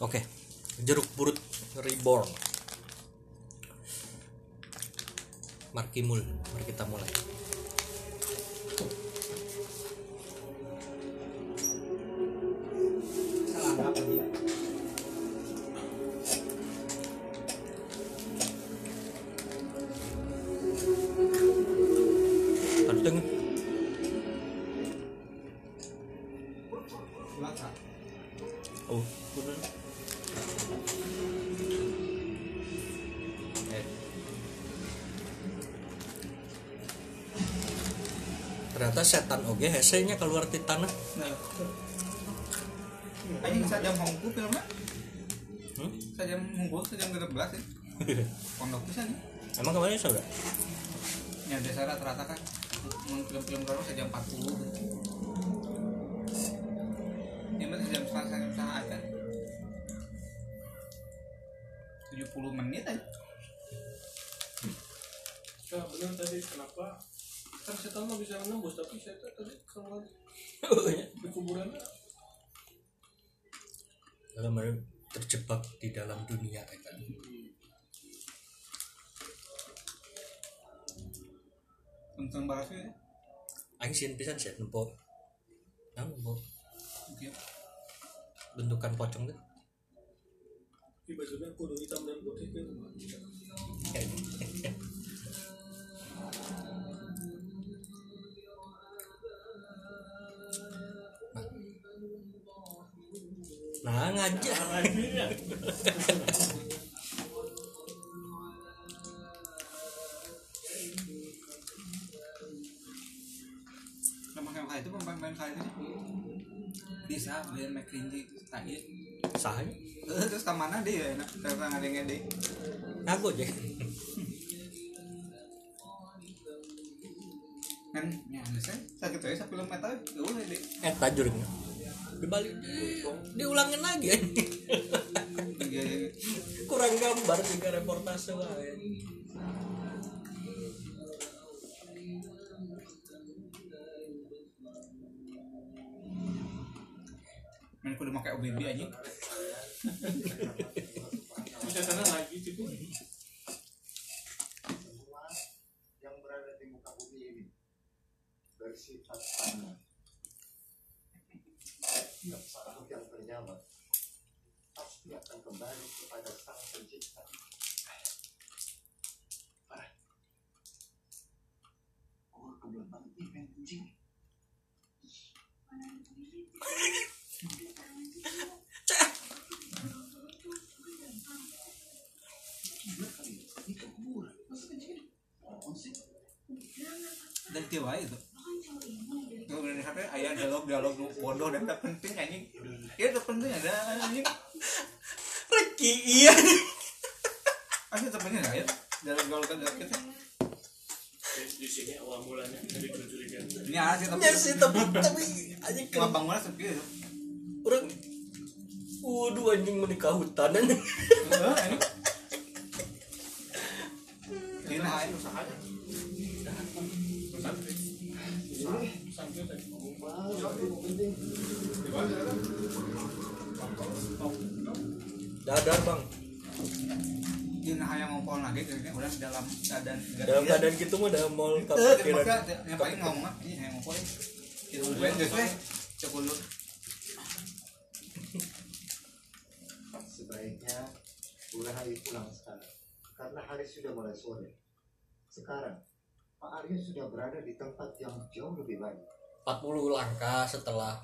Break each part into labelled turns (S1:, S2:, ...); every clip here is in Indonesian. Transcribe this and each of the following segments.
S1: Oke, jeruk purut reborn. Markimul, mari kita mulai. Setan oge hesenya keluar di tanah.
S2: Nah. Anjing sajam hongku filmnya.
S1: Hmm?
S2: Sajam hongku sajam ke belas ya. Pondok pisan ya.
S1: Emang kemarin sudah?
S2: Ya desa rata-rata kan. Film-film baru sajam 40. Ini
S3: kalau di kuburannya
S1: Dalam terjebak di dalam dunia ya kan.
S2: Untung baras ya.
S1: Aing sieun pisan sih nempo. Nah, nempo bentukan pocong tuh.
S3: di bajunya kudu hitam dan putih gitu
S1: Nah, ngajak.
S2: Nama itu pemain-pemain kali itu bisa tadi
S1: Sah.
S2: Eh, terus ke mana dia ya enak karena ada yang ngede
S1: Ngaku aja.
S2: kan ya saya sakit aja film metal ya udah deh
S1: Eh. Dibalik. Di, diulangin lagi
S2: iya iya.
S1: Kurang gambar juga reportase wae.
S2: main kudu pakai OBB aja
S3: bisa sana lagi gitu
S4: yang berada di muka bumi ini bersifat tanah. Makhluk yang bernyawa pasti akan kembali kepada sang pencipta. Parah. Gua kebelet banget nih pengen kencing. Gila kali ya, ini ke kuburan. Masa kencing? Oh, sih.
S2: dan tiwa itu Tuh bener sampai ayah dialog dialog bodoh dan tak penting anjing. Ya tak penting ada anjing.
S1: Reki iya.
S2: pasti tak penting ya? Dialog dialog kan kita
S3: di, di sini awal mulanya dari kecurigaan.
S2: Ini asli tapi
S1: Ya sih tapi tapi anjing kan
S2: bangunan sepi itu
S1: orang Waduh anjing menikah hutan anjing. Dadar bang.
S2: ini nah yang ngompol lagi kayaknya udah dalam keadaan
S1: Dalam keadaan gitu mah udah mau
S2: Eh,
S1: kepikiran.
S2: yang paling ngomong apa? Ini yang ngomong Itu gue weh. Cek dulu.
S4: Sebaiknya mulai hari pulang sekarang. Karena hari sudah mulai sore. Sekarang, Pak Aryo sudah berada di tempat yang jauh lebih baik.
S1: 40 langkah setelah.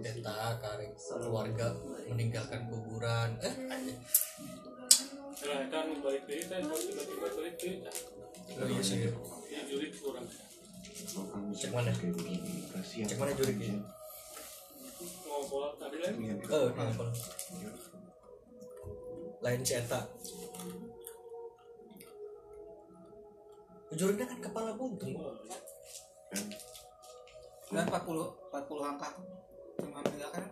S1: Deta Karing keluarga meninggalkan kuburan. Eh,
S3: nah kan balik saya tiba-tiba balik
S1: Oh iya sih.
S3: juri kurang
S1: Cek mana? Cek mana jurik ya?
S3: ngobrol tadi lagi
S1: Oh, kenapa? Lain Eta. Juriknya kan kepala buntung.
S2: Dan 40 40 angka cuma meninggalkan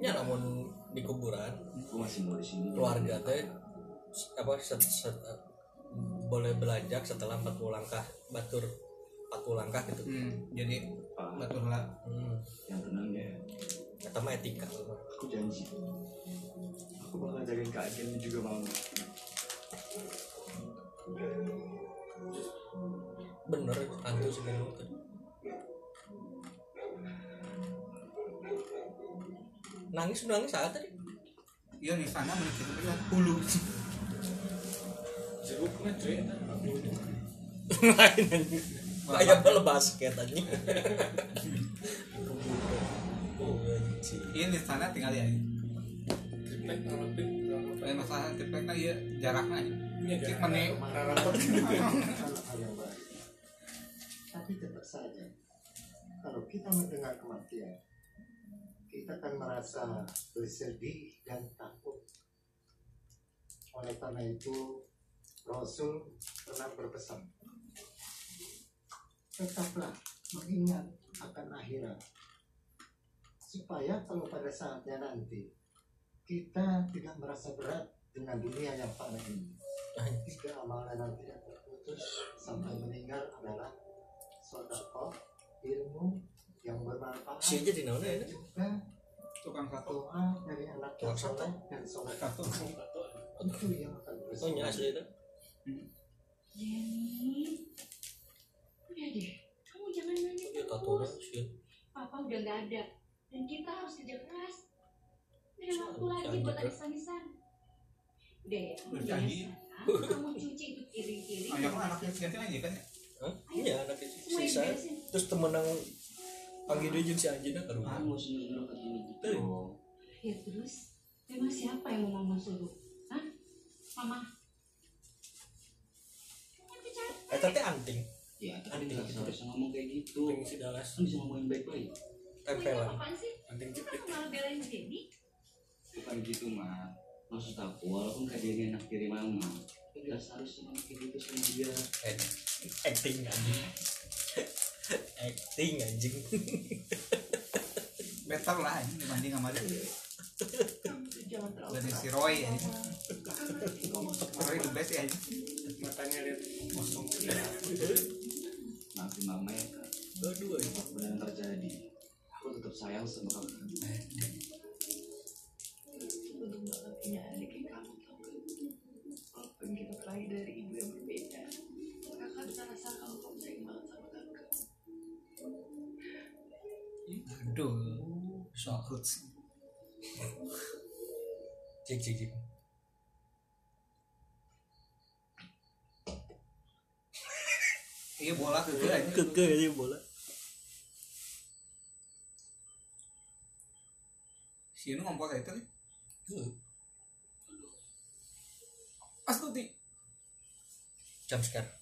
S1: Ya namun di kuburan
S4: Gue masih mau di sini.
S1: keluarga teh apa set, set- boleh belanjak setelah 40 langkah batur 40 langkah gitu.
S2: hmm, jadi batur lah
S1: Hmm.
S4: Yang tenang ya.
S1: Kata mah etika.
S4: Aku janji. Aku
S5: aku bakal jagain kak Jen juga mau
S1: bener hantu sih nangis nangis saat tadi.
S2: Iya di sana menikah itu kan
S1: hulu.
S3: Jeruk mah cuy
S1: lain anjing kayak bola basket anjing oh anjing
S2: iya di sana tinggal ya.
S3: Triplek ngalapin
S2: Lain masalah triplek lah iya jaraknya aja
S3: ini aja rapat
S4: bukanlah hal yang baik. Tapi tetap saja, kalau kita mendengar kematian, kita akan merasa bersedih dan takut. Oleh karena itu, Rasul pernah berpesan, tetaplah mengingat akan akhirat, supaya kalau pada saatnya nanti kita tidak merasa berat dengan dunia yang fana ini tiga amalan yang tidak terputus sampai meninggal adalah sodakoh ilmu yang bermanfaat
S1: ya
S4: juga
S2: tukang satu.
S4: Doa dari anak yang
S1: Tukang sate.
S4: soleh dan soleh.
S2: Satu.
S4: Itu yang akan
S1: oh
S4: bersama
S1: nya asli itu?
S6: Jenny, udah deh, kamu jangan nanya
S1: ya
S6: terus.
S1: sih.
S6: Papa udah nggak ada, dan kita harus kerja keras. Ada waktu lagi buat
S2: janji.
S6: sekarang. Kamu cuci itu
S2: ayah kan anaknya ganti aja kan? Ya
S1: iya anaknya sisa. terus temen panggil dia jeung si anjing ke rumah.
S5: Kamu sendiri dulu ke sini. Gitu.
S6: Ya terus, memang siapa yang mau mama suruh? Hah? Mama?
S1: Eh tapi anting.
S5: Ya tapi nggak seharusnya ngomong kayak gitu.
S1: Anting si Dallas.
S5: Kan bisa ngomongin baik-baik.
S1: Tempelan
S6: apaan sih?
S3: anting
S6: Kamu
S3: jepit.
S6: malah belain Jenny?
S5: bukan gitu mah maksud aku walaupun kak Jenny anak tiri mama tapi nggak seharusnya ngomong kayak gitu sama dia.
S1: Eh, acting anjing acting anjing.
S2: Better lah ini dibanding sama dia. Dari si. Roy ya Roy the best ya
S3: matanya lihat kosong.
S5: Maafin mama ya kak
S1: aduh apa
S5: pun yang terjadi aku tetap sayang sama kamu
S1: cik cik cik
S2: iya bola ke aja
S1: keke aja bola.
S2: Si ini ngompol kayak itu nih astuti.
S1: Jam sekarang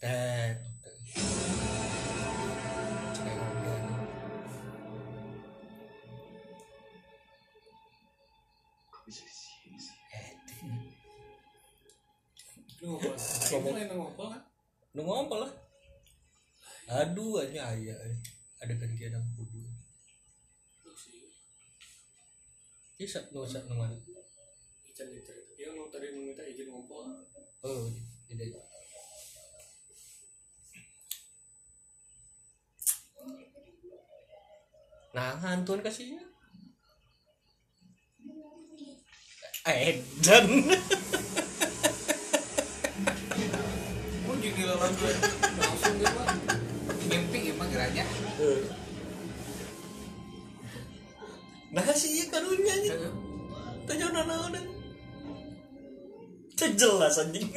S1: Ngomong. ngomong
S3: ngobrol kan?
S1: Nu ngompol lah. Aduh aja ayah ada kan dia ada kudu bisa nu bisa nu mana
S3: dicerita dia lu tadi meminta izin ngobrol
S1: oh tidak nah hantun kasihnya. Eh
S2: jadi lawan gue
S3: langsung dia mah
S2: mimpi emang geranya
S1: nah sih karunya aja tanya nana dan jelas anjing.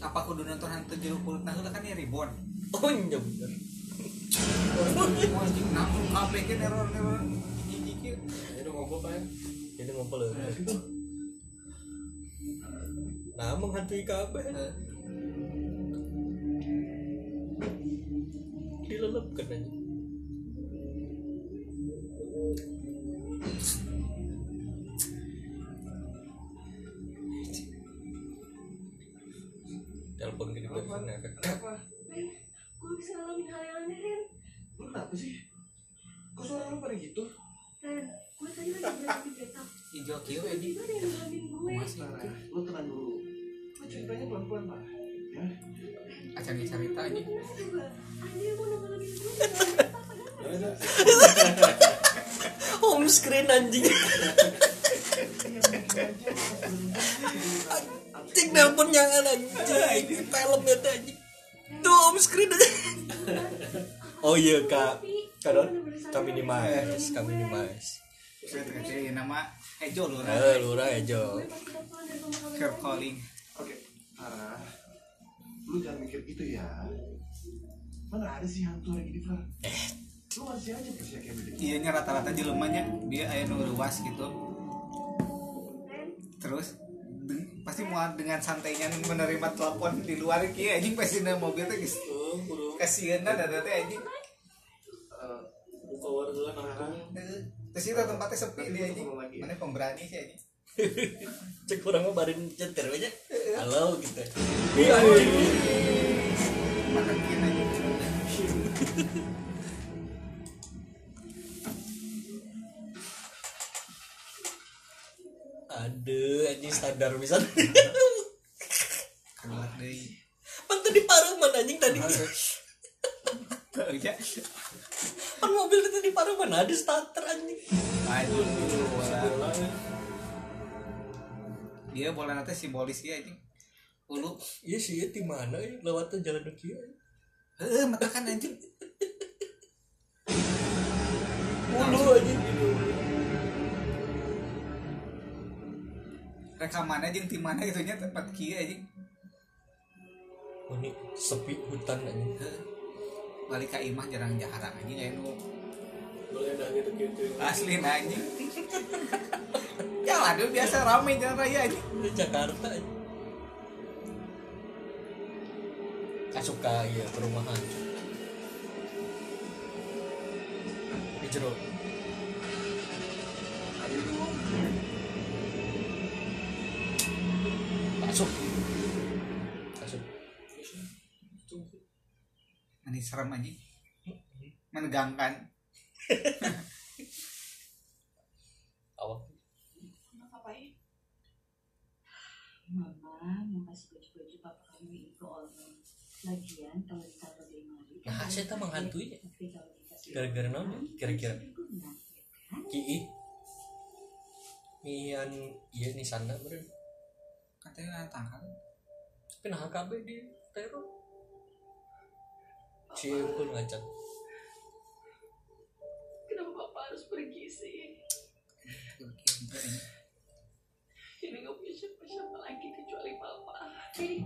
S2: Apa kudu nonton hantu jeruk purut nah kan ya ribon
S1: oh iya bener.
S2: Oh anjing langsung kabeh ke error error jijik
S3: ini ngobrol kan
S1: ini ngumpul ya? Nah menghantui kabeh dilelepkan aja telepon gini telepon efek
S6: Ren, gue bisa ngalamin hal yang aneh Ren
S5: lu kenapa sih? Kok suara lu pada gitu?
S6: Ren, gue tadi lagi berada di petak
S2: hijau kieu ya di
S6: Tiba ada yang ngalamin gue.
S2: Masih itu
S5: lu tenang dulu. Lu ceritanya pelan-pelan lah ya
S2: acan cerita
S6: ada
S1: home screen anjing. Cik nelpon jangan anjing. Film ya anjing. Tuh om screen. Aja oh iya kak. Kadon kami di mas kami di mas
S2: saya terkecil nama Ejo lu
S1: eh lurah ejo.
S2: Care calling
S4: Oke, Farah, lu jangan mikir gitu ya. Mana ada sih hantu lagi di Farah? Lu masih aja percaya kayak begitu.
S2: iya nya rata-rata jelemanya dia aya nu ruas gitu terus pasti mau dengan santainya menerima telepon di luar kieu anjing pasti na mobil teh geus
S3: Oh, kudu
S2: kasieunan ada teh anjing
S4: Eh,
S3: buka warga nangkung.
S2: Heeh. terus itu tempatnya sepi dia anjing mana pemberani sih anjing
S1: cek orang mah barin cetir aja halo gitu.
S2: Makan kieu anjing
S1: aduh anjing standar bisa
S2: keluar deui
S1: pan tadi parang mana anjing tadi. Pan mobil itu di parang mana ada starter anjing.
S2: Aduh. Dia bola nanti simbolis ya anjing. Ulu,
S1: iya sih ya di mana ya lewat jalan kaki
S2: eh mata kan anjing.
S1: mulu anjing
S2: Rekamannya anjing di mana gitu nya tempat kieu anjing.
S1: oh, ini sepi hutan anjing
S2: Balik ka imah jarang jarang anjing aya nu
S3: Boleh dah gitu gitu.
S2: asli anjing. ya waduh biasa rame jalan raya
S1: di Jakarta anjing Kasuka iya perumahan. Di masuk masuk
S2: Ini serem anjing. Menegangkan.
S1: awak
S6: Apa ya? Mama mau kasih baju-baju papa kamu itu orang. Lagian kalau ditaruh di lemari.
S1: Nah, saya tak menghantui ya.
S6: Kalau dikasih
S1: Gara-gara ya?
S6: Kan?
S1: Kii Mian iya nih sana beren
S2: Katanya tangkal.
S1: tapi nah HKB di teror si pun ngajak
S6: Kenapa papa harus pergi sih? Ini nggak punya siapa-siapa lagi kecuali papa. Jadi,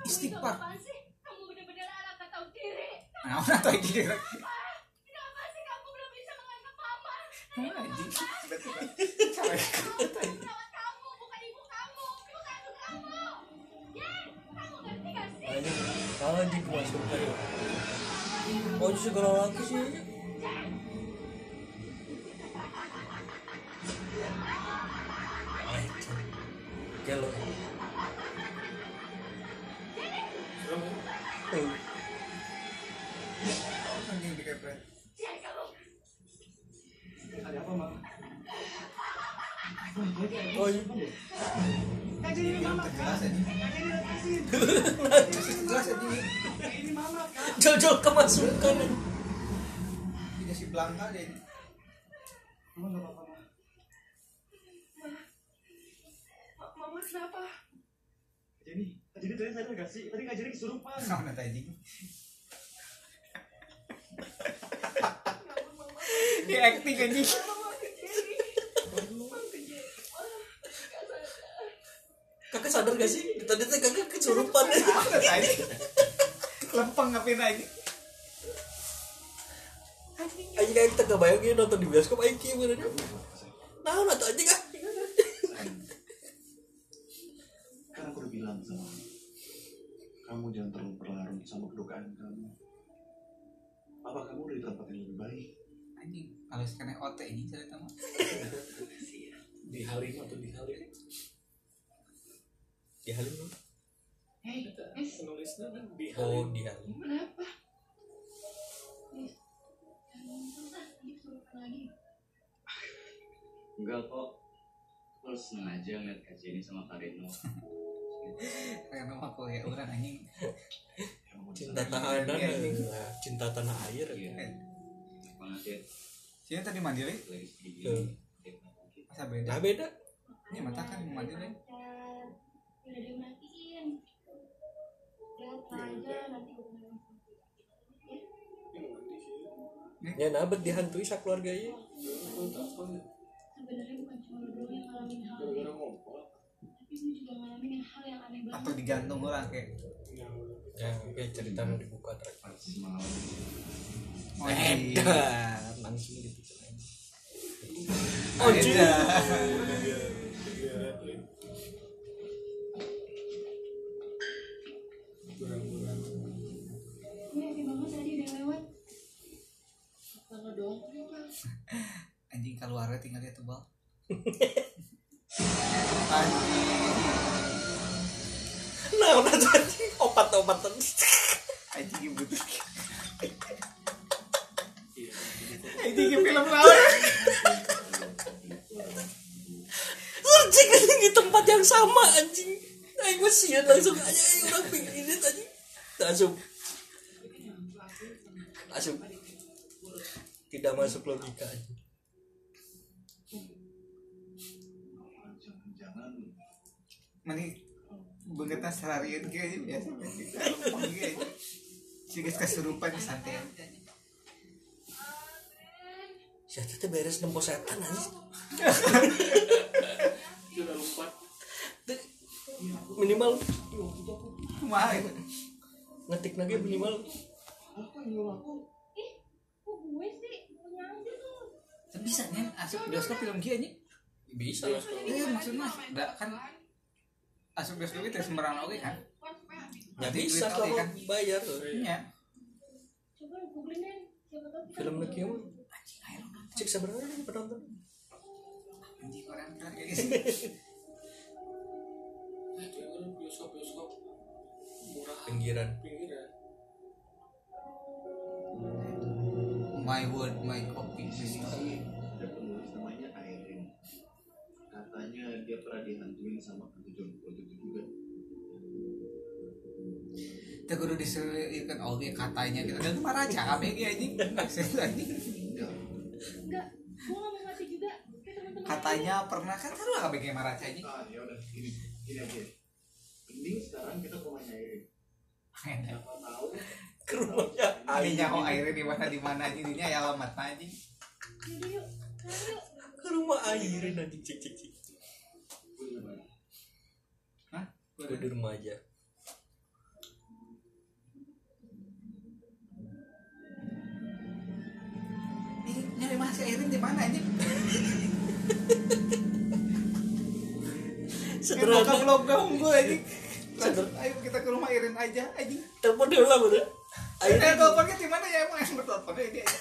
S2: Istighfar.
S6: Kamu benar-benar anak tahu diri.
S2: Nah.
S6: Kenapa sih kamu belum bisa menganggap mama?
S2: Anjing.
S6: Merawat kamu, bukan ibu kamu. Ibu kandung kamu. Ya, kamu ngerti gak sih?
S1: anjing anjing masuk kayo oh segala sih Gelo. Jauh-jauh kemasukan.
S2: Tidak si Blanka deh.
S4: Mama nggak apa-apa.
S6: Mama kenapa?
S4: Jadi, jadi tadi sadar gak sih? Tadi ngajarin kesurupan.
S2: Nah, nanti anjing. Di acting anjing.
S1: Kakak sadar gak sih? Tadi teh kakak kesurupan.
S2: Lempeng ngapain anjing.
S1: Anjing kayak kita kebayangin nonton di bioskop aing kieu bener. Nah, nonton anjing ah.
S4: Kan aku udah bilang sama kamu. Kamu jangan terlalu berlarut sama kedukaan kamu. Apa kamu udah di tempat yang lebih baik?
S2: Anjing. Kalau sekarang OT anjing cerita mah.
S3: Di halim atau di halim?
S1: Di halim lu.
S6: Hei,
S3: Kita
S6: Miss,
S3: penulisnya kan di
S1: Oh,
S3: halim.
S1: di halim.
S6: kenapa?
S5: Enggak kok. Lu sengaja ngeliat kajian ini sama Karino.
S2: Karena mah kuliah orang anjing.
S1: Cinta
S2: Iya, anjing.
S1: eh, cinta tanah air.
S5: Iya. Ya.
S2: Sini tadi mandiri.
S5: Lagi segini.
S1: Tuh.
S2: Masa beda.
S1: Nah beda.
S2: ini mata kan mandi deh
S6: udah dimatiin. Lihat aja nanti bilang
S1: ya nabet dihantui sak keluarga ya
S6: sebenarnya bukan cuma lu doang yang ngalamin hal ini
S3: gara-gara ngompol.
S6: Tapi gue juga ngalamin hal yang aneh banget.
S2: Atau digantung orang kayak.
S1: Ya kayak cerita mau dibuka trek
S2: oh, iya.
S1: langsung gitu.
S2: Oh, anjing keluarnya tinggal dia tebal. Anjing.
S1: Nah udah jadi obat-obatan.
S2: Anjing butuh anjing film lawan
S1: anjing anjing di tempat yang sama anjing. Ayo gue sian langsung aja ayo orang pengen ini anjing. Langsung. Langsung tidak masuk logika anjing
S2: mani begitu seharian kayaknya biasa sih guys kesurupan santai. Aja
S1: Siapa tuh beres nempo setan anjing.
S3: Udah lupa
S1: minimal.
S2: Kemarin.
S1: Ngetik lagi minimal.
S6: Ih kok gue sih? aja
S2: bisa nih asup bioskop film kia nih
S1: bisa
S2: iya maksudnya enggak kan asup bioskop itu sembarang oke kan?
S1: Ya bisa kalau
S2: kan?
S1: bayar
S2: iya.
S6: Siapa tahu kita
S1: film lagi mah cek sebenarnya ini penonton.
S2: Anjing orang
S3: bioskop bioskop. Murah.
S1: Pinggiran.
S3: Pinggiran
S2: my word my copy.
S7: Ada penulis namanya Airin katanya dia pernah dihantuin sama John Paul itu juga.
S2: Kita kudu diselipkan oke katanya gitu dan marah aja? Kami kayak anjing? Anjing
S6: enggak. Gue gak mau ngasih juga.
S2: Katanya pernah. Kan kan kami kayak marah aja anjing?
S7: Ah ya udah gini gini aja. Mending sekarang kita ke rumahnya Airin siapa tahu
S1: ke rumahnya
S2: ini nyaho airnya di mana di mana? Aja ini ya alamat
S6: yuk
S1: ke rumah airin nanti cek cek cek
S2: Hah?
S1: gue di rumah aja.
S2: Ini nyari masih airin di mana anjing?
S1: Sederhana
S2: belum ganggu Langsung, ayo kita ke rumah Irin aja anjing.
S1: Telepon dulu lah udah
S2: Ayo.
S1: Airin
S2: teleponnya di mana ya? Emang yang berteleponnya ini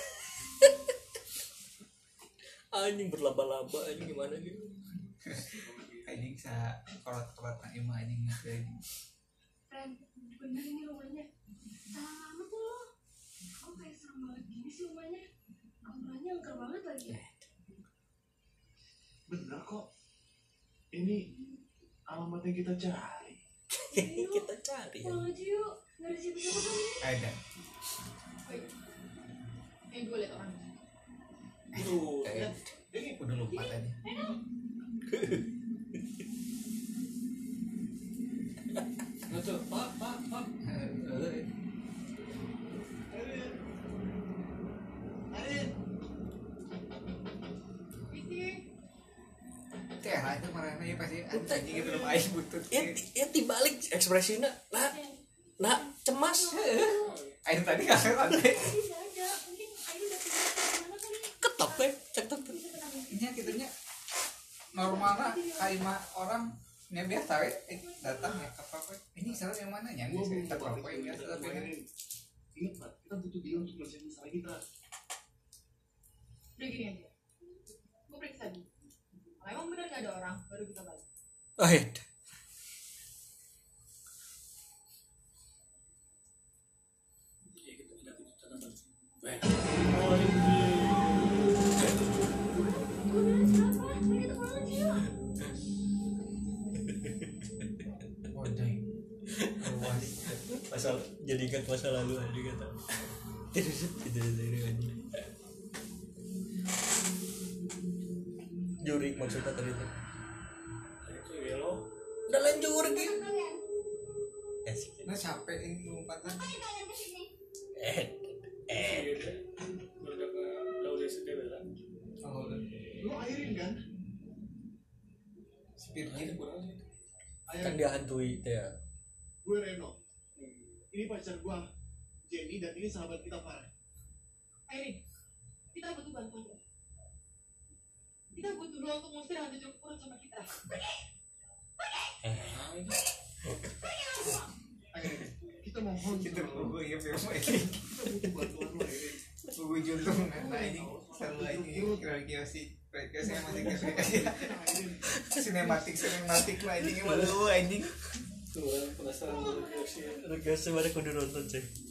S1: anjing berlaba-laba anjing gimana gitu
S2: anjing sa korot-korot nak imah anjing anjing.
S6: Ren bener ini rumahnya. Salah lama tuh lo kok kayak serem banget gini sih rumahnya. Auranya angker banget lagi.
S7: Bener kok. Ini alamat yang kita cari.
S1: Kita cari.
S6: Pulang aja yuk. Nggak ada siapa-siapa kan
S2: ada itu ya pasti anjing belum air butut.
S1: Ya, ya dibalik ekspresinya. Nah nah cemas.
S2: Air tadi kan
S6: ke mana kali?
S1: Ketok ya cek tok
S2: ini kitanya normalnya kayak orang nya biasa eh, datang ya ke apa ini salah yang mana? Nya
S7: Gua
S2: kita
S7: belum
S2: apa yang biasa tapi ini
S7: ingat Pak, kita butuh dia untuk menyelesaikan masalah kita.
S8: Udah gini aja. Gue periksa dulu emang bener gak ada orang? Baru kita balik.
S1: Ah ya
S6: pulang aja yuk
S1: masalah jadi ingat masa lalu aja kata. Aja juri maksudnya tadi udah lanjut gitu ya sih
S2: Nah capek ini lompatan.
S1: eh eh
S3: gitu lah
S2: Oh.
S4: Lu airin kan?
S3: Ini
S2: gitu.
S3: kurang sih
S1: kan
S4: Ayo,
S1: dia hantui teh ya
S4: gue Reno. Ini pacar gue, Jenny, dan ini sahabat kita Farah.
S6: Airin, kita butuh bantuan. Kita butuh lo untuk ngusir hantu jeruk purut sama kita.
S4: Ayo, kita mohon
S2: Kita
S4: lo.
S2: gue iya film ini.
S4: Kita butuh bantuan.
S2: Gue juntung nah ini selalu ini kira-kira sih kira sinematik
S4: Airin,
S2: sinematik sinematik lah ini malu anjing
S3: tuh penasaran dulu sih
S1: Rega sebenarnya kudu nonton cek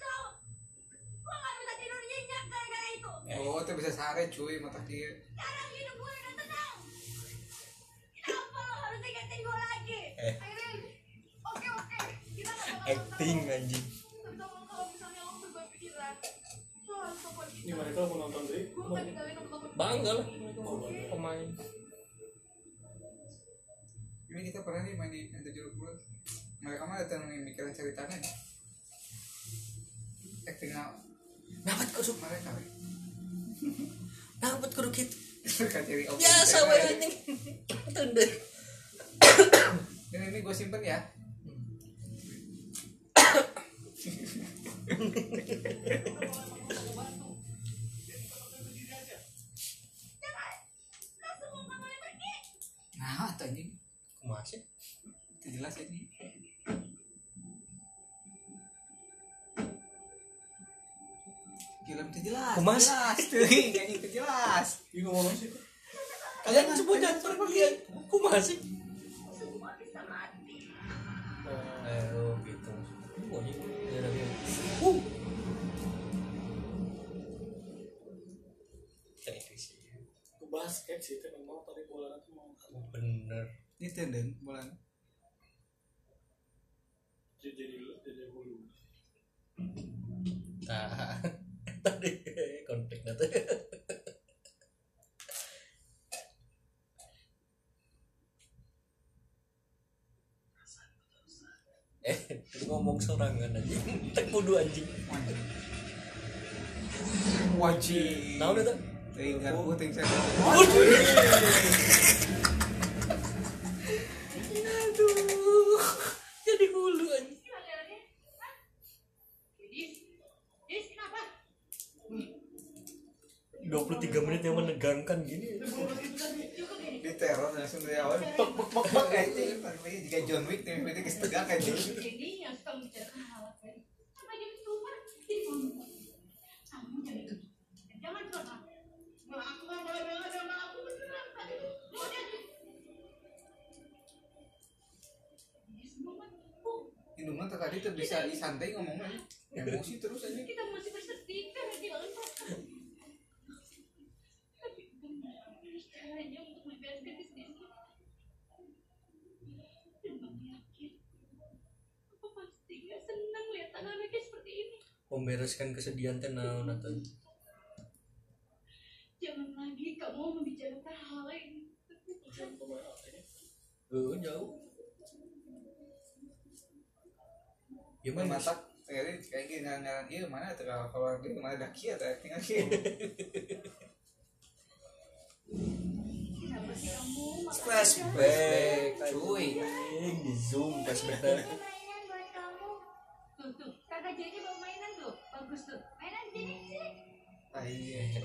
S8: Jawab. Gua gak bisa tidur nyenyak gara-gara itu.
S2: oh tuh bisa sare cuy mata dia
S8: Sekarang hidup gue udah tenang. Kenapa lo harus ingetin gue lagi?
S1: Eh.
S8: Oke oke. Kita gak bakal
S1: acting anjing
S3: ini
S8: kita.
S3: mereka mau nonton deh
S1: bangga lah pemain
S2: ini kita pernah nih main di hantu jeruk purut mereka mah datang nih mikirin ceritanya nih acting out
S1: dapat kudu
S2: mereka
S1: dapat kudu gitu. Biasa
S2: cewek.
S1: wae anjing. Tunda
S2: ini ini gue simpen ya. Nah atau anjing.
S1: Masih
S2: itu jelas ini film itu jelas
S1: Kemas.
S2: jelas. Tuh anjing itu jelas.
S3: Ini ngomong sih.
S1: Kalian semua jangan pergi eh oh gitu oh uh gitu sih
S3: ke basket sih kan mau tadi bola nanti mau
S1: bener.
S2: Itu bulan
S3: jadi jadi jadi hulu
S1: nah tadi konflik nanti. Eh ngomong sorangan aja tak kudu anjing.
S2: Wajib.
S1: Tahu udah
S2: tinggal puting saya
S1: aduh jadi hulu anjing
S6: Dis, Dis kenapa?
S1: 23 menit yang menegangkan gini
S2: di teror langsung dari awal pek pek anjing jika John Wick nih berarti anjing
S6: Jadi yang suka membicarakan hal apa ini? Sampai jadi keluar, jadi kamu. Kamu jangan aku nggak boleh bilang sama aku beneran tadi. Lu jadi. Ini semua kan
S2: Indungan tadi tuh bisa disantai ngomongnya. Emosi terus aja
S6: kita masih bersedih karena kehilangan papa. Tapi bagaimana caranya untuk membebaskan kesedihan kita? Dan mama yakin, papa pasti nggak senang lihat anak-anaknya seperti ini.
S1: Membereskan kesedihan teh naon atuh
S6: Jangan lagi kamu membicarakan hal ini.
S3: jangan pemain apa ini
S1: Oh, jauh. Gimana
S2: mata kayak kayak gini ngaran iya mana tuh kalau kalau dia mana dah kia tuh tinggal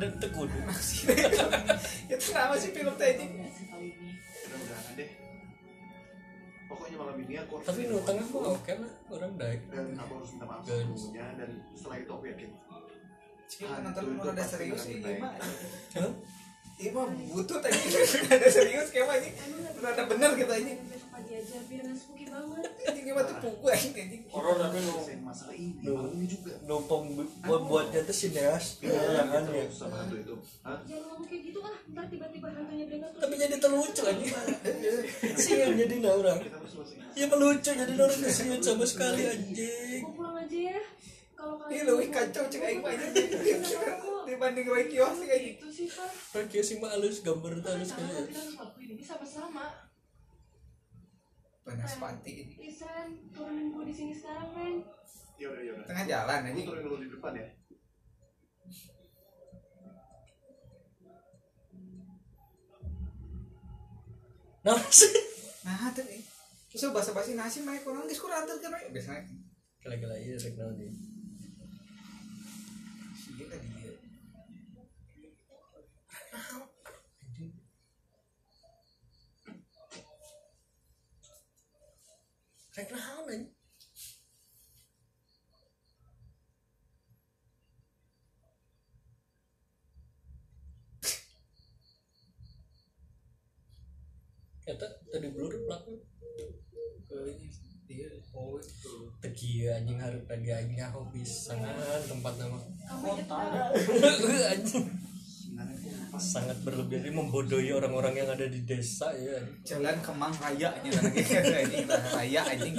S1: dan tekudu
S2: Itu kenapa sih film tadi?
S4: mudah-mudahan deh pokoknya malam ini aku harus
S1: tapi nu tengah oke lah orang baik
S4: dan aku harus minta maaf sebelumnya dan setelah itu aku yakin
S2: Cik, nonton lu ada serius sih, mah. Iya mah butuh tadi ada serius kayak mah ini. Ada bener kita ini. Anjing tuh anjing anjing.
S3: horor tapi
S4: masalah ini ini juga
S1: sineas penerangan ya
S4: Terus sama hantu itu Hah?
S8: Jangan ngomong kayak gitu ah, ntar tiba-tiba hantunya berangkat terus.
S1: tapi jadi terlucu sian jadi orang ya melucu jadi orang sama sekali anjing
S8: pulang aja ya. Kalau
S2: Ini lebih kacau cek aing mah. Dibanding Roy Kios sih anjing.
S8: itu sih pak.
S1: Oke sih mah halus gambar tuh halus kayak
S8: kita harus lakuin ini sama-sama.
S2: Panas panti ini.
S8: Lisan, turunin gue di sini sekarang, men.
S4: ya udah ya udah
S2: Tengah jalan
S4: aku
S2: anjing.
S4: turun dulu di depan ya
S1: nah sih
S2: Nah, tuh nih. Terus bahasa basi nasi main kurang geus kurang antar kan biasanya.
S1: kala-kala iya rek naon dia
S2: Iya tadi dia.
S1: Rek naon anjing Eta tadi blur
S2: Oh, ini dia. Oh, itu.
S1: teki anjing harus lagi anjing hobi sangat tempat nama
S8: nggak?
S1: anjing sangat berlebihan ini membodohi orang-orang yang ada di desa ya
S2: Jalan Kemang Raya nya lagi anjing tah raya anjing.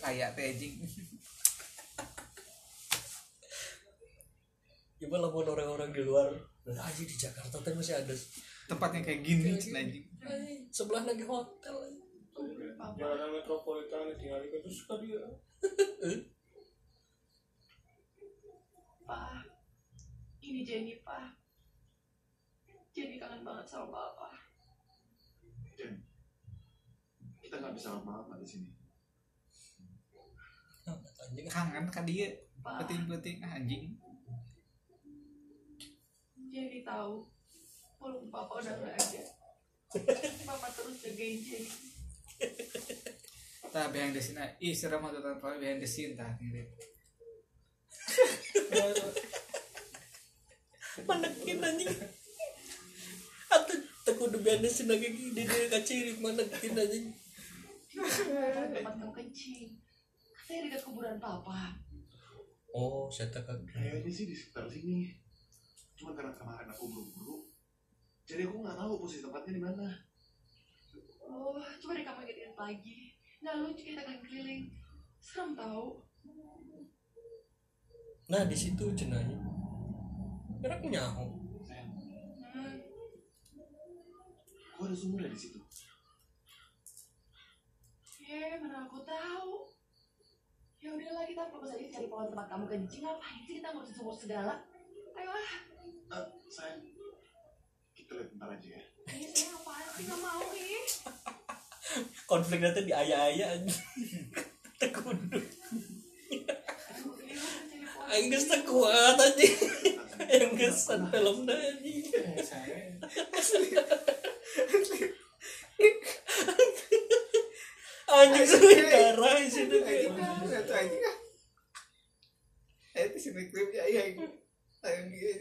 S2: Raya teh anjing.
S1: Coba lamun orang-orang di luar aja di Jakarta teh masih ada
S2: Tempatnya kayak gini cina. Anjing,
S1: sebelah lagi hotel
S3: jalanan metropolitan tinggal itu suka dia
S8: Pak, ini Jenny, Pak. Jenny kangen banget sama Papa.
S4: Jen kita nggak bisa lama-lama di sini
S1: Nah, anjing
S2: Kangen ka dia.
S8: Pak,
S2: Penting-penting anjing.
S8: Jenny tahu walaupun Papa udah nggak ada. Papa terus jagain Jenny.
S2: Tah behind the scene. ah. Ih, serem atuh tanpa behind the scene tah ngiri.
S1: manekin anjing atau tekudu biasa sih lagi di dia kaciri manekin anjing
S8: tempat kamu kencing. Katanya dekat kuburan Papa.
S1: oh saya tak
S4: kayaknya sih di sekitar sini cuma karena kemarin aku buru-buru jadi aku nggak tahu posisi tempatnya di mana
S8: Oh, coba deh kamu ingetin lagi. Nggak lucu kita keliling-keliling. Serem tau.
S1: nah di situ cenanya Gerak nyaho
S8: Hmm.
S4: Aku ada sumur di situ
S8: Ya, mana aku tahu. Ya udahlah kita fokus aja cari pohon tempat kamu kencing. Ngapain sih kita ngurusin sumur segala? Ayolah.
S4: Eh, sayang kita lihat bentar aja ya
S8: Ini saya apaan sih nggak mau ih.
S1: konfliknya tuh di ayah-ayah
S8: pohon.
S1: aing geus teu kuat anjing yang kesan film anjing anjing sudah darah di situ
S2: Anjing satu anjing. Eh, itu sini klipnya iya. Anjing.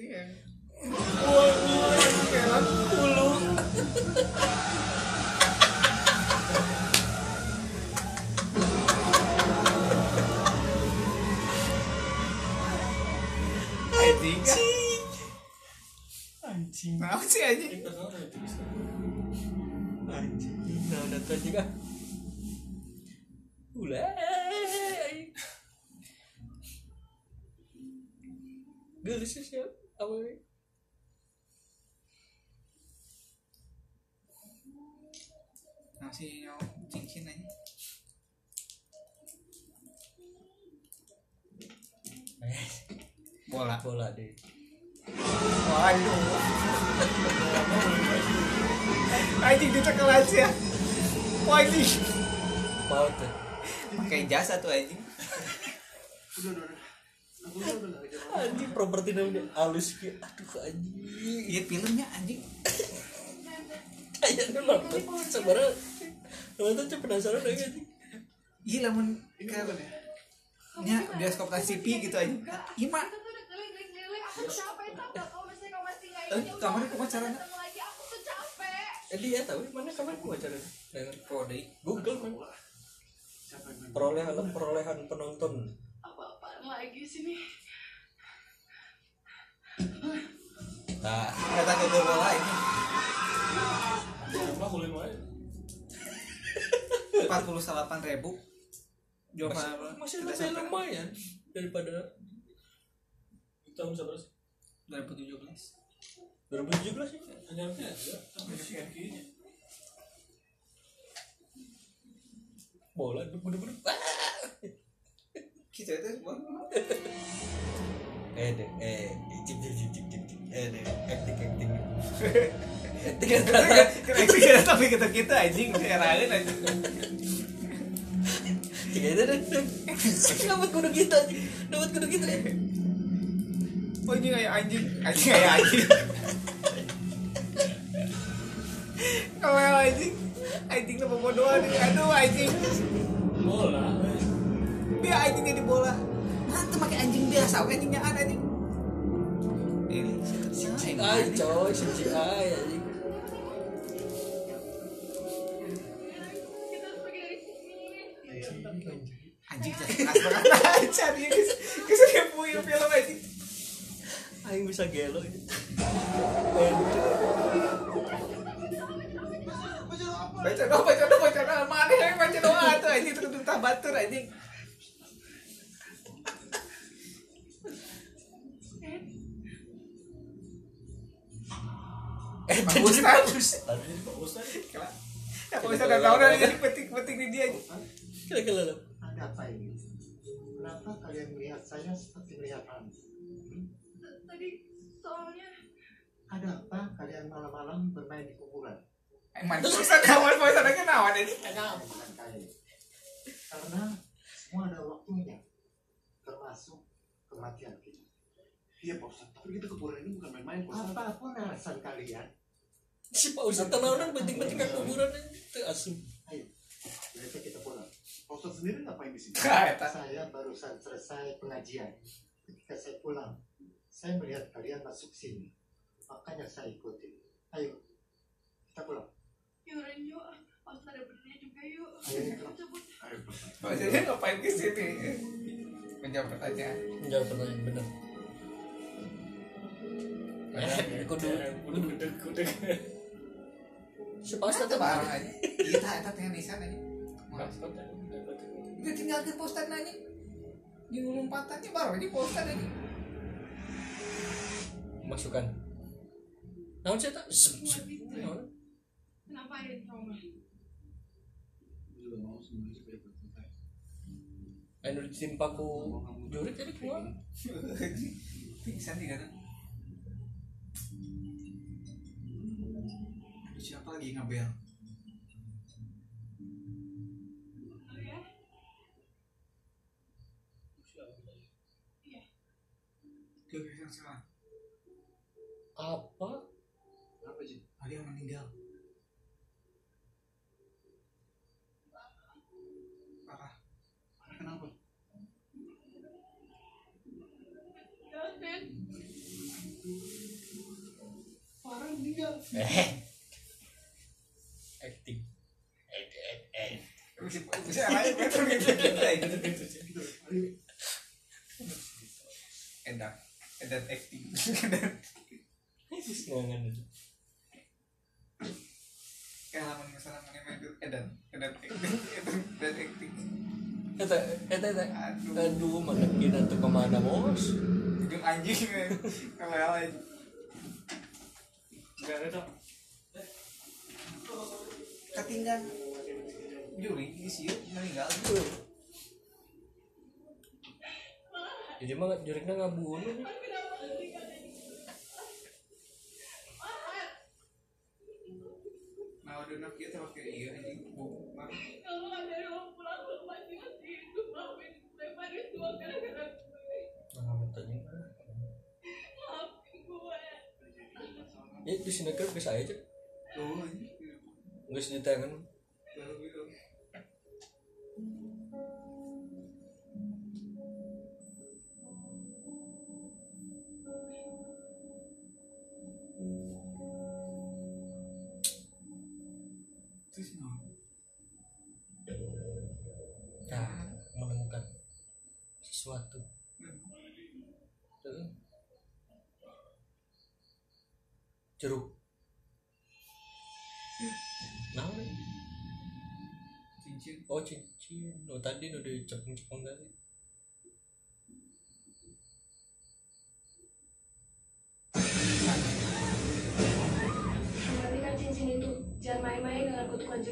S1: Anjing.
S2: Sih anjing?
S1: Anjing. Nah, udah tuh anjing ah. Ulai. Gelis sih. Apa
S2: nyau cincin aja. bola
S1: bola deh
S2: waduh. Anjing ditekel aja anjing
S1: mau tuh
S2: pakai jasa tuh anjing
S1: anjing properti namanya halus ki aduh anjing
S2: iya filmnya anjing
S1: kayak nonton sebenarnya nonton cuma penasaran aja anjing
S2: iya lamun nya bioskop TV gitu anjing iya mak
S8: Kita kalau misalnya kamu masih nggak
S2: Eh,
S8: ini,
S2: kamu
S8: udah
S2: di pemasaran?
S8: ketemu lagi, aku tuh capek.
S1: jadi ya tahu mana cara dengan
S2: deh
S1: Google man. Perolehan perolehan penonton.
S8: Apa-apaan lagi sih nih?
S1: nah
S2: kata ke bola ini
S3: Apa boleh main?
S2: empat puluh delapan ribu. Jual
S1: masih, masih lebih lumayan daripada
S3: Tahun berapa sih?
S2: 2017
S1: 2017 ya
S3: Hanya apa ya? Tapi si kakinya.
S1: bola bener-bener.
S2: Kita itu
S1: eh deh eh cik cik cik cik cik eh deh acting acting. Acting
S2: kira tapi kita kita anjing herangan anjing.
S1: Aja deh. Dapat kudu kita dapat kudu kita
S2: oh anjing kayak anjing. Anjing kayak anjing. Kalau anjing anjing tuh pembodohan aduh anjing.
S3: Bola.
S2: dia anjing jadi bola. Nah tuh pakai anjing biasa anjingnya ada anjing. Ini
S1: cik ay coy si cik bisa gelo ini
S2: baca doa baca doa baca doa mana yang baca doa tuh anjing terus tuh batur anjing
S1: eh jadi
S2: bagus
S3: Bagus. Tadi.
S2: ya kalau misalnya tahu dari jadi penting penting di dia.
S1: Kira-kira
S4: Ada apa ini? Kenapa kalian melihat saya seperti melihat Anda? Ada apa kalian malam-malam bermain di kuburan?
S2: emang bosan awan bosan aja nawan ini
S4: Bukan kalian. Karena semua ada waktunya, termasuk kematian kita.
S7: Iya Pak Ustadz, tapi kita ke kuburan ini bukan main-main Pak Ustadz.
S4: Apa pun alasan kalian,
S1: si pak ustad tenanan penting-penting ke kuburan itu asuh
S4: ayo, mereka kita pulang.
S7: Pak Ustadz sendiri ngapain di sini?
S2: Kata
S4: Saya barusan selesai pengajian. Ketika saya pulang, saya melihat kalian masuk sini. Makanya saya ikuti. Ayo, kita pulang.
S8: yuk yuk. Pas ada benernya juga yuk.
S4: Ayo, kita.
S7: Ayo
S2: maksudnya ngapain ke sini menjawab pertanyaan
S1: menjawab pertanyaan bener Eh, kudu
S3: Kudu
S1: pak ustad
S2: Itu barang aja tak tinggal di sana aja. Dia tinggal ke postan aja di lompatannya baru di postan aja
S1: masukkan naon sih tak
S8: Kenapa ya trauma?
S1: anu ditimpa ku jurit jadi keluar
S2: pingsan di sana siapa lagi
S8: Oh ya?
S2: pingsan sama
S1: apa?
S2: Ada yang meninggal parah
S7: Parah kenapa?
S8: Ya.
S7: Parah meninggal.
S1: Jadi mah juriknya
S2: nah udah nak kita pakai iya anjing bu mak
S6: Kalau ada yang pulang ke rumah dia itu maafin gue pada tua gara-gara gue.
S1: nah tanya.
S6: Maafin gue.
S1: ya di sini kan bisa aja
S2: oh
S1: nggak sih tangan
S2: Terus no.
S1: nah menemukan sesuatu. Tuh. jeruk. Nah
S2: cincin.
S1: Oh cincin. Oh tadi udah cepeng-cepeng tadi.
S8: Kembalikan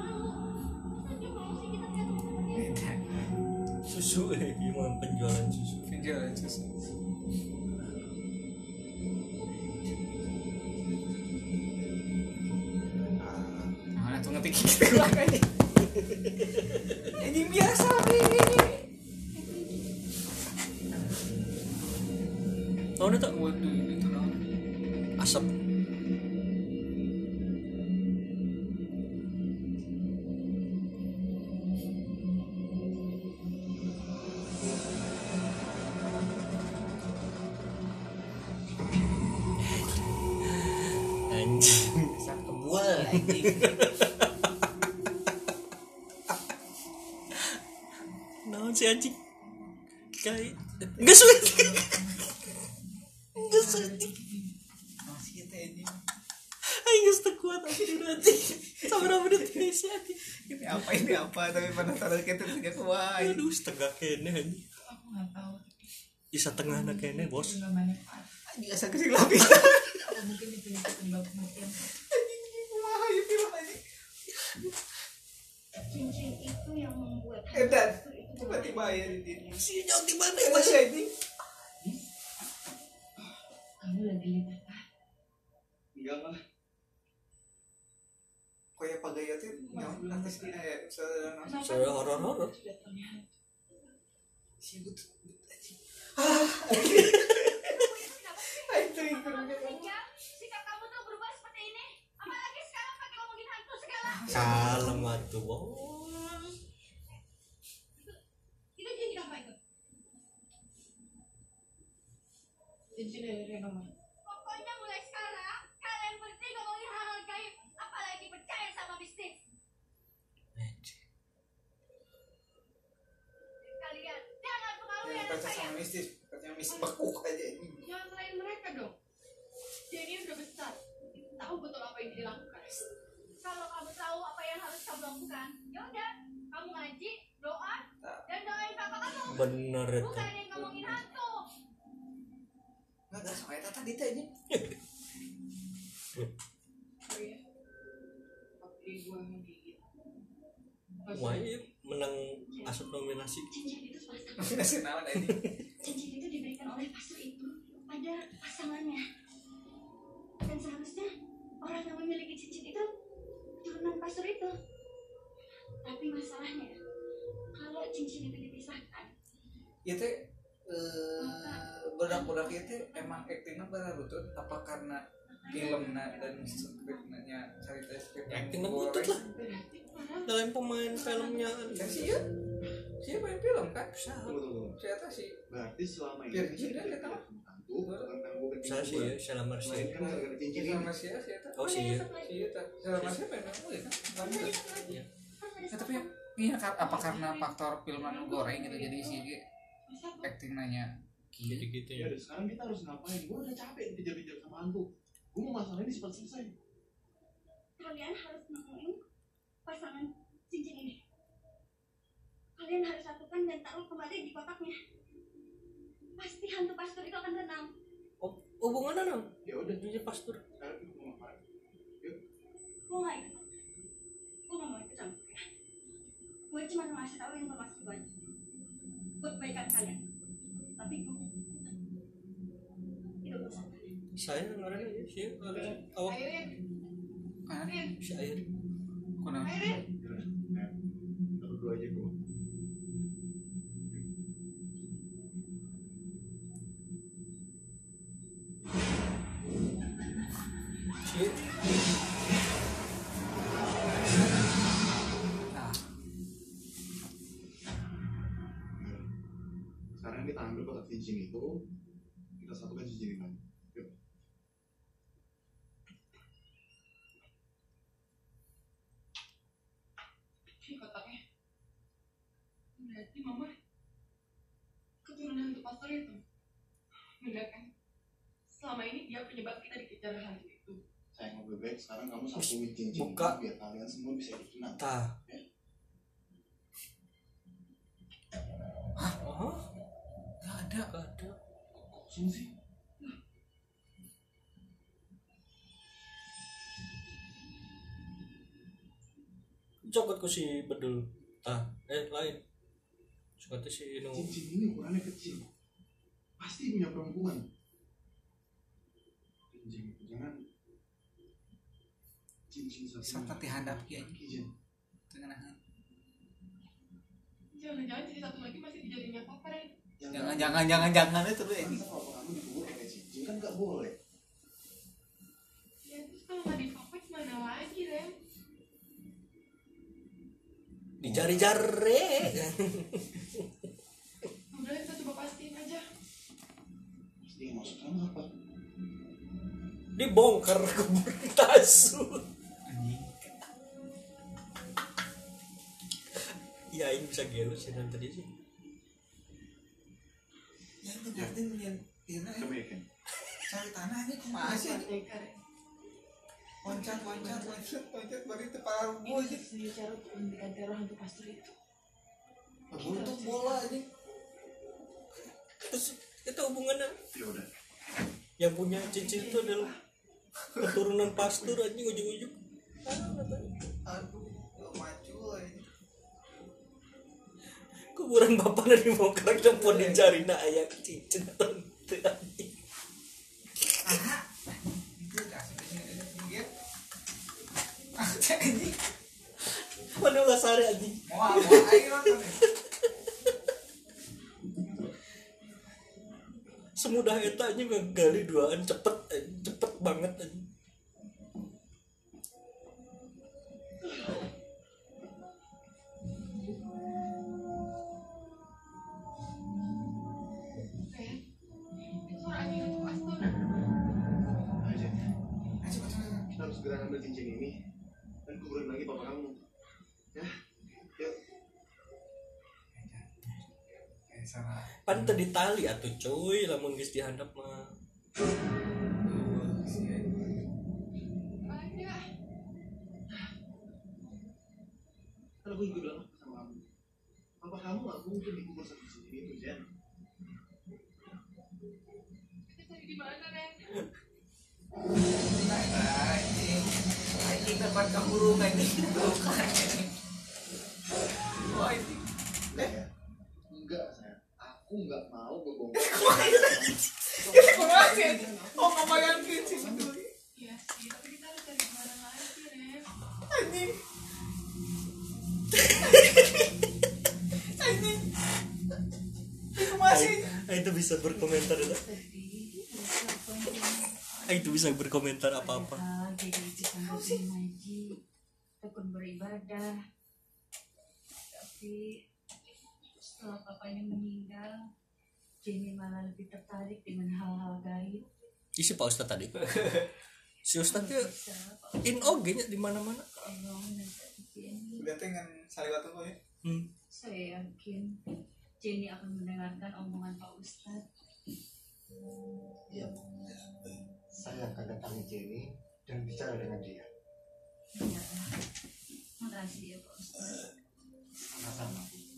S6: lalu. Masa dia mau sih kita jatuh sama dia?
S2: Beda.
S1: susu eh gimana penjualan susu
S2: Penjualan susu.
S1: Bisa tengah anak kene bos
S2: Anjing asa kesing lapis.
S9: mungkin itu yang penyebab kematian
S2: Anjing kumaha ya film anjing.
S6: Cincin itu yang membuat
S2: Edan. Tiba-tiba ya di sini.
S1: si jauh di mana
S2: Emang sih anjing.
S9: kamu lagi
S5: enggak mah
S2: pagaya tuh nyawa artis ini ya. Saudara
S1: saya horor horor
S9: terlihat
S2: si but anjing. Itu itu.
S6: Tinggal, sikap kamu tuh berubah seperti ini. Apalagi sekarang pakai ngomongin hantu segala.
S1: kalem atuh
S6: itu? cincin
S9: dari Reno mah
S6: Pokoknya mulai sekarang kalian berhenti ngomongin hal-hal gaib, apalagi percaya sama mistis. Kalian jangan pengaruhi
S2: Yang
S6: anak
S2: percaya
S6: saya.
S2: sama mistis, percaya mistis bekuk aja ini.
S8: Jangan lain mereka dong. Dia ini udah besar. Tahu betul apa yang dilakukan.
S6: Kalau kamu tahu apa yang harus kamu lakukan, ya udah, kamu ngaji, doa, dan doain papa kamu.
S1: bener itu
S6: Bukan yang ngomongin hantu.
S2: Enggak ada sama eta tadi teh anjing.
S9: oh iya menggigit
S1: wah iya menang asup nominasi
S8: Cincin itu itu diberikan oleh pastor itu pada pasangannya. Dan seharusnya orang yang memiliki cincin itu turunan pastor itu. Tapi masalahnya, kalau cincin itu dipisahkan,
S2: Ieu teh eh budak-budak ieu teh emang aktingna bener betul apa karena filmnya dan skripnya cerita skrip
S1: Aktingna butut lah. dalam pemain filmnya
S2: Ya sih ya. Siapa yang film kan
S7: Tunggu, tunggu, tunggu.
S2: ternyata sih
S7: Berarti selama ini
S2: Virgin kan
S7: dia tidak membantu tentang gue
S1: saya sih ya salah Marsha
S7: Melainkan gara-gara cincin ini.
S2: sih
S1: oh sih ya
S2: iya siapa yang kamu ya kan gitu.
S1: Iya.
S2: Ya, tapi iya apa karena faktor film anu goreng gitu jadi si acting nanya
S1: jadi gitu
S7: Ya
S1: ya
S7: udah sekarang kita harus ngapain? Gue udah capek dikejar-kejar sama hantu. Gue mau masalah ini cepat selesai.
S6: Kalian harus nemuin pasangan cincin ini. Kalian harus satukan dan taruh kembali di kotaknya. Pasti hantu pastor itu akan tenang.
S1: hubungannya dong
S7: Ya udah,
S1: jadi pastor
S7: sekarang kita mau ngapain?
S6: Gue gak ikut. Gue gak mau ikut campur ya. Gue cuma mau ngasih tahu informasi gue aja. Buat kebaikan kalian. Tapi gue urusan kalian.
S1: saya ngarang aja sih awak
S8: Airin,
S2: ah
S1: si air
S2: kuna
S8: Airin.
S7: Kita berdua aja gue. Sekarang kita ambil kotak cincin itu, kita satukan cincin ini lagi. Yuk.
S8: Ini kotaknya. Berarti mama keturunan hantu pastor itu. Bener kan? Selama ini dia penyebab kita dikejar hantu itu.
S7: Sayang lebih baik sekarang kamu satuin cincin
S1: Buka.
S7: biar kalian semua bisa hidup tenang.
S1: tah oh
S2: nggak ada
S1: gak ada
S7: Kosong sih.
S1: cokot ku si bedul tah eh lain suka si inu
S7: Cincin ini ukurannya kecil. Pasti punya perempuan. Cincin itu jangan cincin satu.
S2: seperti handap ya
S7: Cincin.
S2: tengah
S8: Jangan-jangan jadi satu lagi masih dijadinya Ren.
S2: Jangan jangan jangan jangan itu ini
S7: dikubur pakai cincin kan nggak boleh.
S8: Ya terus kalau nggak dipapet mana lagi Ren?
S1: dijari-jari
S8: Udah kita coba pastiin aja.
S7: Pasti yang maksud kamu apa?
S1: dibongkar kubur tasu ya ini bisa gelo sih dan tadi sih
S2: berarti yang ini
S7: yakin.
S2: cari tanah ini kumaha sih? Loncat loncat loncat. Loncat itu parah
S8: Ini
S2: aja
S8: sendiri cara untuk menghentikan teror hantu pastor itu.
S2: untuk bola aja
S1: terus itu hubungannya?
S7: Ya udah.
S1: yang punya cincin itu adalah keturunan pastor aja ujung-ujung
S2: aduh
S1: bapak dari bongkar campur dicari. Na ayah cincin tante. Anjing.
S2: itu
S1: mana nggak sari anjing semudah eta aja ngegali duaan cepet cepet banget anjing. Pan tadi tali atuh cuy lamun geus dihandap mah
S7: aku juga bilang apa sama kamu. Papa kamu nggak mungkin dikubur sama cincin itu, Jen.
S8: Kita cari di mana Ren?
S2: anjing anjing tempat keburungan ini bukan
S1: bisa berkomentar apa-apa.
S6: Tekun beribadah. Tapi
S10: setelah papanya meninggal Jenny malah lebih tertarik dengan hal-hal gaib.
S1: Isi pak ustad tadi. Si ustad tuh in oge nya di mana mana
S2: udah dengan saliwat tuh ya.
S1: Hmm.
S10: saya yakin Jenny akan mendengarkan omongan Pak Ustadz.
S4: Iya, saya akan datangi Jenny dan bicara dengan dia.
S10: ya makasih ya Pak Ustadz
S4: Sama-sama.